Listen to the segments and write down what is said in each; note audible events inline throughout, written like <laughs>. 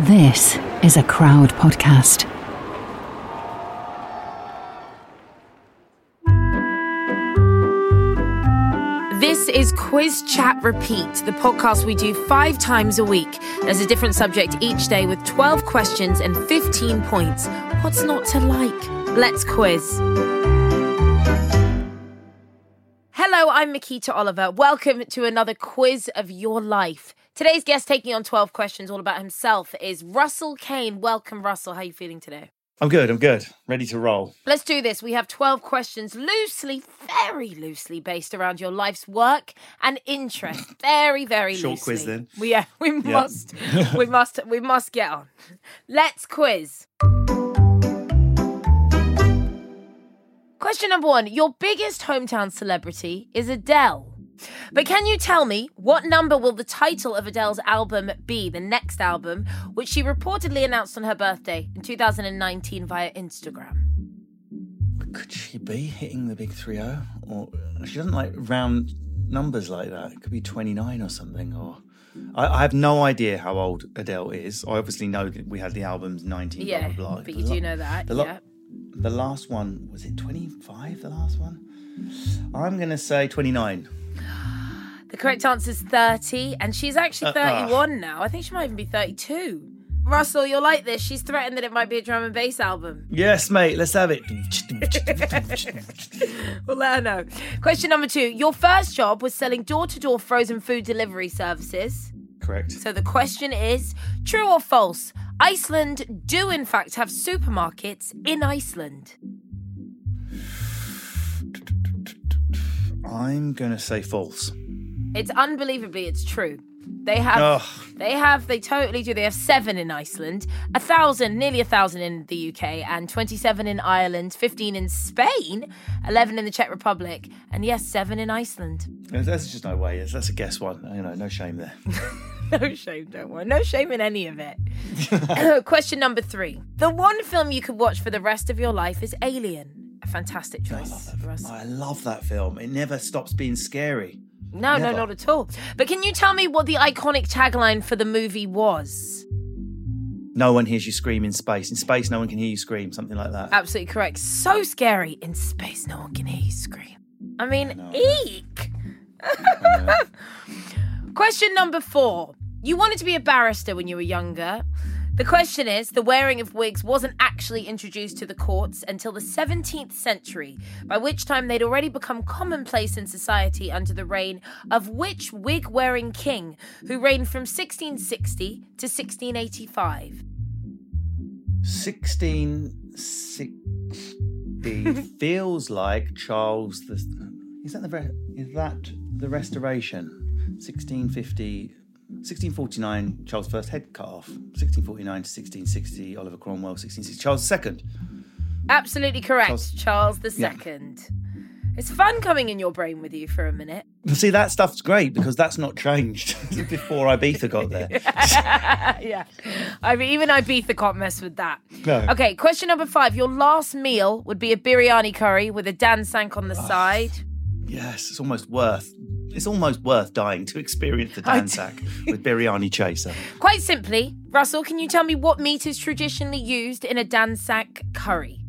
This is a crowd podcast. This is Quiz Chat Repeat, the podcast we do five times a week. There's a different subject each day with 12 questions and 15 points. What's not to like? Let's quiz. Hello, I'm Makita Oliver. Welcome to another quiz of your life. Today's guest taking on 12 questions all about himself is Russell Kane. Welcome, Russell. How are you feeling today? I'm good. I'm good. Ready to roll. Let's do this. We have 12 questions loosely, very loosely based around your life's work and interest. <laughs> Very, very loosely. Short loosely. quiz then. We, yeah, we must, we <laughs> must, we must get on. Let's quiz. Question number one. Your biggest hometown celebrity is Adele. But can you tell me what number will the title of Adele's album be, the next album, which she reportedly announced on her birthday in 2019 via Instagram? Could she be hitting the big 3 0? Or she doesn't like round numbers like that. It could be 29 or something. Or I, I have no idea how old Adele is. I obviously know that we had the albums 19, Yeah, blah, blah, blah. but you do know that, The, la- yeah. the last one, was it 25, the last one? I'm going to say 29. The correct answer is 30, and she's actually Uh, ah. 31 now. I think she might even be 32. Russell, you'll like this. She's threatened that it might be a drum and bass album. Yes, mate, let's have it. <laughs> We'll let her know. Question number two. Your first job was selling door to door frozen food delivery services. Correct. So the question is true or false? Iceland do, in fact, have supermarkets in Iceland. I'm going to say false. It's unbelievably, it's true. They have, Ugh. they have, they totally do. They have seven in Iceland, a thousand, nearly a thousand in the UK, and 27 in Ireland, 15 in Spain, 11 in the Czech Republic, and yes, seven in Iceland. There's just no way. That's a guess one. You know, no shame there. <laughs> No shame, don't worry. No shame in any of it. <laughs> Question number three. The one film you could watch for the rest of your life is Alien. A fantastic choice. Russ. I love that film. It never stops being scary. No, no, not at all. But can you tell me what the iconic tagline for the movie was? No one hears you scream in space. In space, no one can hear you scream. Something like that. Absolutely correct. So scary. In space, no one can hear you scream. I mean, eek. <laughs> Question number four. You wanted to be a barrister when you were younger. The question is the wearing of wigs wasn't actually introduced to the courts until the 17th century, by which time they'd already become commonplace in society under the reign of which wig wearing king who reigned from 1660 to 1685? 1660 <laughs> feels like Charles the. Is that the re- is that the Restoration? 1650. 1649, Charles first head cut off. 1649 to 1660, Oliver Cromwell. 1660, Charles II. Absolutely correct, Charles- Charles the Yeah. It's fun coming in your brain with you for a minute. <laughs> See, that stuff's great because that's not changed <laughs> before Ibiza got there. <laughs> yeah. I mean, even Ibiza can't mess with that. No. Okay, question number five. Your last meal would be a biryani curry with a dhansak on the ah. side. Yes, it's almost worth. It's almost worth dying to experience the <laughs> I Dhansak <laughs> with biryani chaser. Quite simply, Russell, can you tell me what meat is traditionally used in a dan curry?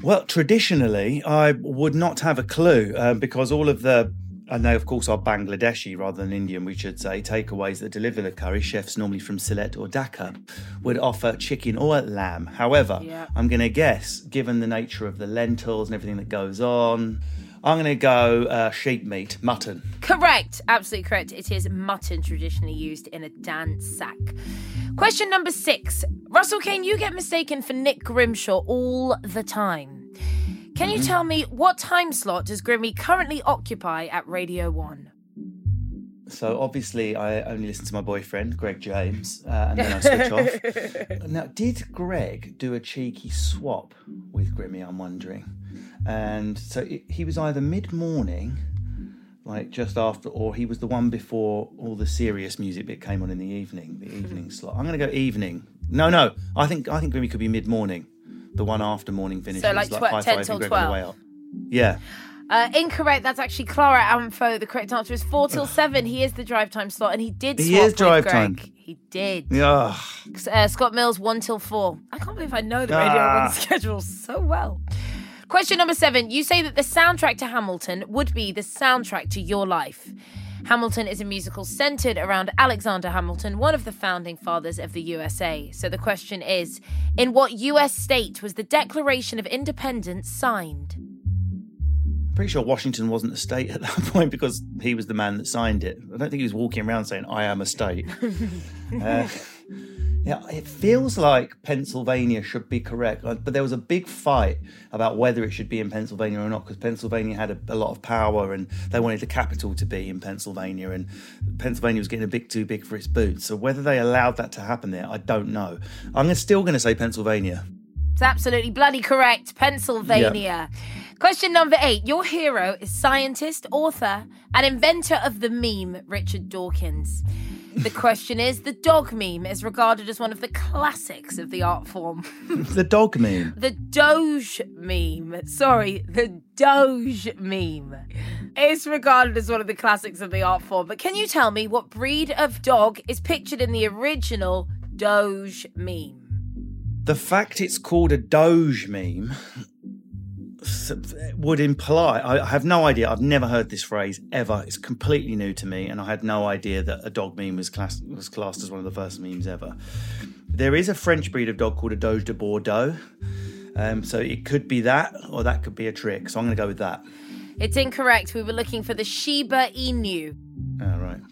Well, traditionally, I would not have a clue um, because all of the, and they of course are Bangladeshi rather than Indian, we should say, takeaways that deliver the curry, chefs normally from Sylhet or Dhaka, would offer chicken or lamb. However, Yeah. I'm going to guess, given the nature of the lentils and everything that goes on, I'm going to go uh, sheep meat, mutton. Correct, absolutely correct. It is mutton traditionally used in a dhansak. Question number six. Russell Kane, you get mistaken for Nick Grimshaw all the time. Can you tell me what time slot does Grimmy currently occupy at Radio 1? So obviously, I only listen to my boyfriend, Greg James, uh, and then I switch off. <laughs> Now, did Greg do a cheeky swap with Grimmy? I'm wondering. And so it, he was either mid morning, like just after, or he was the one before all the serious music bit came on in the evening, the evening slot. I'm going to go evening. No, no, I think I think Grimmy could be mid morning, the one after morning finishes, So, like, tw- high 10 till Greg 12. Yeah. Uh, incorrect. That's actually Clara Amfo. The correct answer is four till seven. He is the drive time slot, and he did. He is drive with time. Greg. He did. Yeah. Uh, Scott Mills one till four. I can't believe I know the Radio Ah. One schedule so well. Question number seven. You say that the soundtrack to Hamilton would be the soundtrack to your life. Hamilton is a musical centered around Alexander Hamilton, one of the founding fathers of the USA. So the question is In what US state was the Declaration of Independence signed? I'm Pretty sure Washington wasn't a state at that <laughs> point because he was the man that signed it. I don't think he was walking around saying, I am a state. uh, <laughs> yeah, it feels like Pennsylvania should be correct, uh, but there was a big fight about whether it should be in Pennsylvania or not because Pennsylvania had a, a lot of power and they wanted the capital to be in Pennsylvania, and Pennsylvania was getting a bit too big for its boots. So whether they allowed that to happen there, I don't know. I'm still going to say Pennsylvania. It's absolutely bloody correct. Pennsylvania. Question number eight. Your hero is scientist, author, and inventor of the meme, Richard Dawkins. The question is the dog meme is regarded as one of the classics of the art form. <laughs> the dog meme. the Doge meme, sorry, the Doge meme is regarded as one of the classics of the art form. But can you tell me what breed of dog is pictured in the original Doge meme? The fact it's called a Doge meme would imply I have no idea. I've never heard this phrase ever. It's completely new to me, and I had no idea that a dog meme was class, was classed as one of the first memes ever. There is a French breed of dog called a Dogue de Bordeaux, um, so it could be that, or that could be a trick. So I'm going to go with that. It's incorrect. We were looking for the Shiba Inu.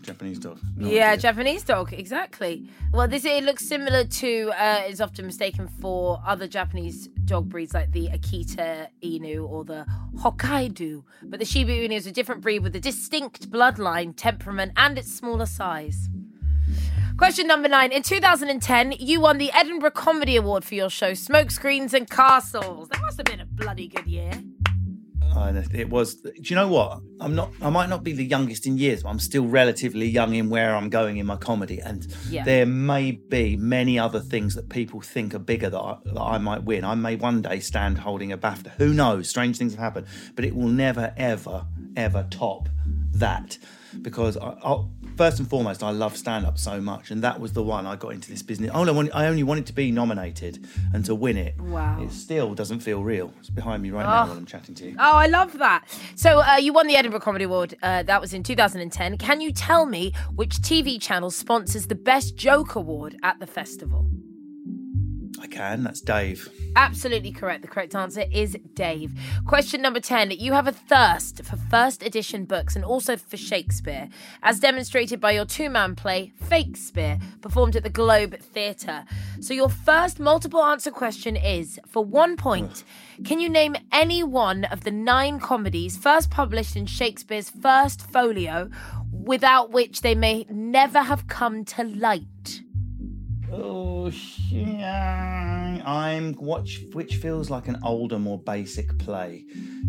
Japanese dog. No yeah, idea. Japanese dog, exactly. Well, this it looks similar to uh, is often mistaken for other Japanese dog breeds like the Akita Inu or the Hokkaido. But the Shiba Inu is a different breed with a distinct bloodline, temperament, and its smaller size. Question number nine. In 2010, you won the Edinburgh Comedy Award for your show Smokescreens and Castles. That must have been a bloody good year. And it was. Do you know what? I'm not. I might not be the youngest in years, but I'm still relatively young in where I'm going in my comedy. And Yeah. there may be many other things that people think are bigger that I, that I might win. I may one day stand holding a BAFTA. Who knows? Strange things have happened, but it will never, ever, ever top that because I, I, first and foremost, I love stand up so much, and that was the one I got into this business. I only, wanted, I only wanted to be nominated and to win it. Wow. It still doesn't feel real. It's behind me right now while I'm chatting to you. Oh, I love that. So uh, you won the Edinburgh Comedy Award. Uh, that was in 2010. Can you tell me which TV channel sponsors the Best Joke Award at the festival? I can. That's Dave. Absolutely correct. The correct answer is Dave. Question number 10. You have a thirst for first edition books and also for Shakespeare, as demonstrated by your two man play, Fakespeare, performed at the Globe Theatre. So, your first multiple answer question is for one point, can you name any one of the nine comedies first published in Shakespeare's first folio without which they may never have come to light? Oh, yeah. I'm watch which feels like an older, more basic play,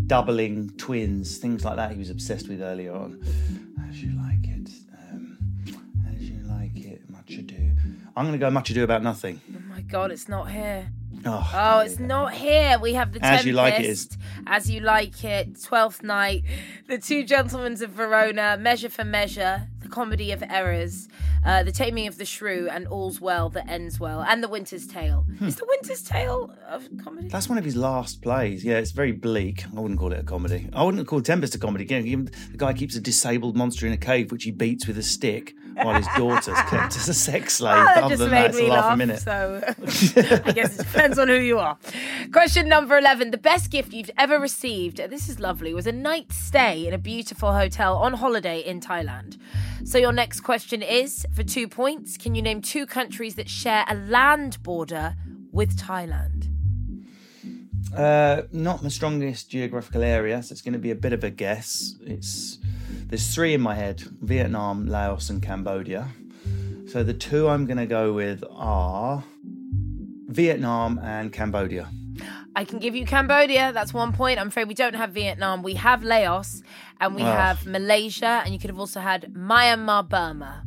doubling twins, things like that. He was obsessed with earlier on. As you like it, um, as you like it, much ado. I'm going to go much ado about nothing. Oh my God, it's not here. Oh, Oh, it's not here. We have the As Tempest, You Like It is- As You Like It, Twelfth Night, The Two Gentlemen of Verona, Measure for Measure, The Comedy of Errors, uh, The Taming of the Shrew, and All's Well That Ends Well, and The Winter's Tale. Is The Winter's Tale of comedy? That's one of his last plays. Yeah, it's very bleak. I wouldn't call it a comedy. I wouldn't call Tempest a comedy. Again, the guy keeps a disabled monster in a cave, which he beats with a stick, while his daughter's kept as a sex <laughs> slave. Oh, that Other just than made that, it's a laugh laugh. a minute. So <laughs> I guess it depends on who you are. Question number 11. The best gift you've ever received, this is lovely, was a night stay in a beautiful hotel on holiday in Thailand. So your next question is for two points. Can you name two countries that share a land border with Thailand? Uh, not my strongest geographical area, so it's going to be a bit of a guess. It's There's three in my head Vietnam, Laos, and Cambodia. So the two I'm going to go with are Vietnam and Cambodia. I can give you Cambodia. That's one point. I'm afraid we don't have Vietnam. We have Laos and we Oh. have Malaysia, and you could have also had Myanmar, Burma.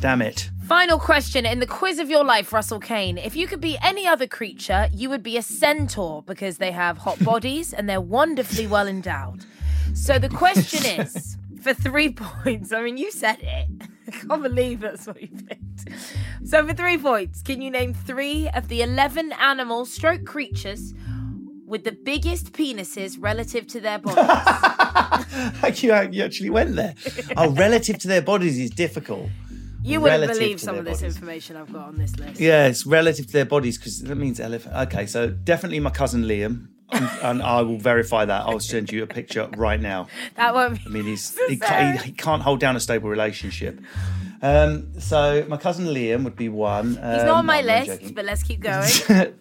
Damn it. Final question in the quiz of your life, Russell Kane. If you could be any other creature, you would be a centaur because they have hot bodies and they're wonderfully well endowed. So the question is for three <laughs> points. I mean, you said it. I can't believe that's what you picked. So for three points, can you name three of the 11 animal stroke creatures, with the biggest penises relative to their bodies? <laughs> you, you actually went there. Oh, relative to their bodies is difficult. You wouldn't believe some of this bodies. information I've got on this list. Yeah, it's relative to their bodies because that means elephant. Okay, so definitely my cousin Liam, and, and I will verify that. I'll send you a picture right now. <laughs> That won't be. I mean, he's he, can't, he, he can't hold down a stable relationship. Um, so my cousin Liam would be one. Um, He's not on my no, list, joking. but let's keep going. <laughs>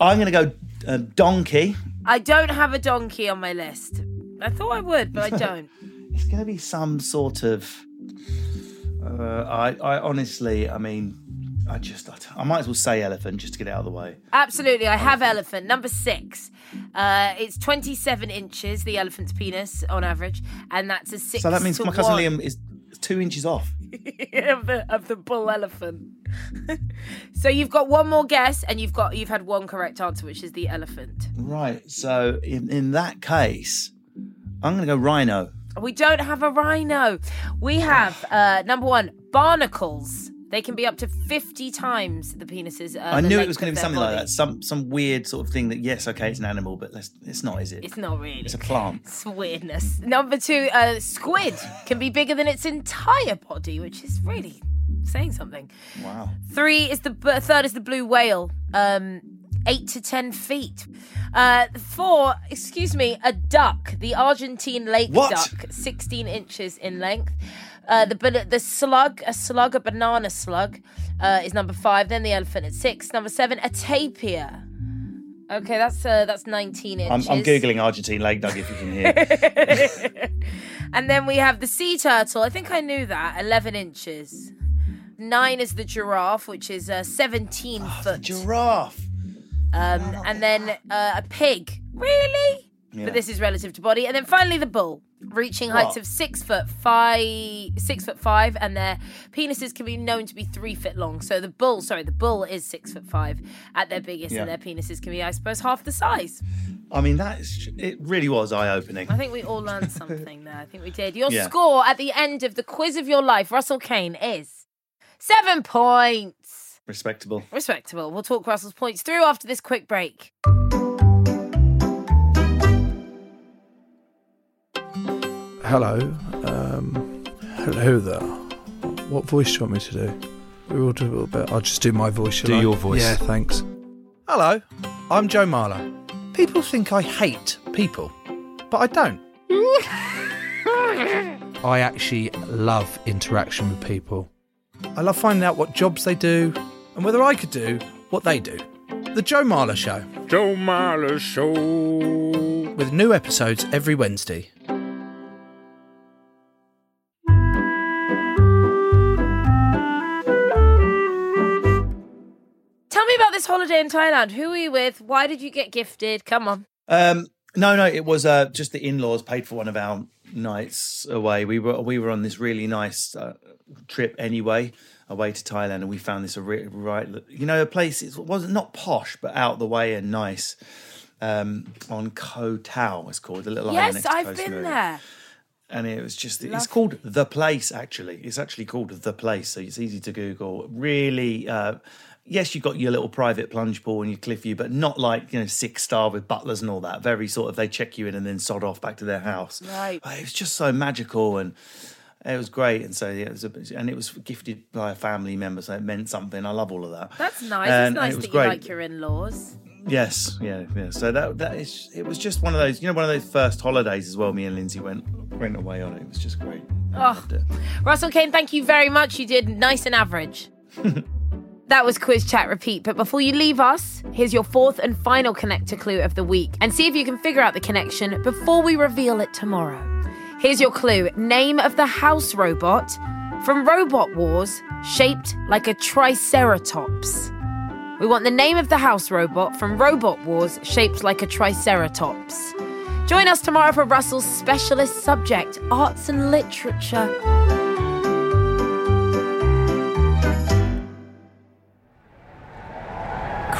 I'm going to go uh, donkey. I don't have a donkey on my list. I thought I would, but I <laughs> don't. It's going to be some sort of. Uh, I, I honestly, I mean, I just, I, I might as well say elephant just to get it out of the way. Absolutely, I have elephant. Number six. Uh, it's 27 inches, the elephant's penis on average, and that's a six. So that means my cousin one Liam is two inches off. <laughs> of the of the bull elephant. <laughs> so you've got one more guess, and you've got you've had one correct answer, which is the elephant. Right. So in, in that case, I'm going to go rhino. We don't have a rhino. We have uh, number one barnacles. They can be up to 50 times the penises. Uh, I the knew it was going to be something like that. Some some weird sort of thing that yes, okay, it's an animal, but let's, it's not, is it? It's not really. It's a plant. It's weirdness. Number two, uh, squid can be bigger than its entire body, which is really saying something. Wow. Three is the third is the blue whale, um, eight to ten feet. Uh, four, excuse me, a duck, the Argentine lake What? duck, sixteen inches in length. Uh, the the slug, a slug, a banana slug, uh, is number five. Then the elephant at six. Number seven, a tapir. Okay, that's uh, that's nineteen I'm, inches. I'm googling Argentine leg dog if you can hear. <laughs> And then we have the sea turtle. I think I knew that. 11 inches. Nine is the giraffe, which is uh, 17 the foot. giraffe. um, and then uh, a pig. Really? Yeah. But this is relative to body. And then finally the bull, reaching heights What? of six foot five, six foot five, and their penises can be known to be three foot long. So the bull, sorry, the bull is six foot five at their biggest, Yeah. and their penises can be, I suppose, half the size. I mean, that is, it really was eye opening. I think we all learned something there. I think we did. Your <laughs> Yeah. score at the end of the quiz of your life, Russell Kane, is seven points. Respectable. Respectable. We'll talk Russell's points through after this quick break. Hello. Um, hello there. What voice do you want me to do? We will do a little bit. I'll just do my voice. shall Do I? your voice. Yeah, thanks. Hello. I'm Joe Marler. People think I hate people, but I don't. <laughs> I actually love interaction with people. I love finding out what jobs they do and whether I could do what they do. The Joe Marler Show, Joe Marler Show. with new episodes every Wednesday. Holiday in Thailand. Who were you with? Why did you get gifted? Come on. Um, no, no, it was uh, just the in-laws paid for one of our nights away. We were we were on this really nice uh, trip anyway, away to Thailand, and we found this a re- right, you know, a place. It wasn't not posh, but out the way and nice. Um, on Koh Tao, it's called the little island yes, to Koh I've been there. and it was just it's called the place actually it's actually called the place so it's easy to google really uh yes you've got your little private plunge pool and your cliff view but not like you know six star with butlers and all that very sort of they check you in and then sod off back to their house Right. It was just so magical and it was great and so yeah it was a, and it was gifted by a family member so it meant something i love all of that That's nice. And- it's nice it was that great. you like your in-laws. Yes, yeah, yeah. So that that is it was just one of those, you know, one of those first holidays as well. Me and Lindsay went went away on it. It was just great. I Oh. Russell Kane, thank you very much. You did nice and average. <laughs> that was Quiz Chat Repeat. But before you leave us, here's your fourth and final connector clue of the week. And see if you can figure out the connection before we reveal it tomorrow. Here's your clue name of the house robot from Robot Wars shaped like a Triceratops. We want the name of the house robot from Robot Wars shaped like a Triceratops. Join us tomorrow for Russell's specialist subject, arts and literature.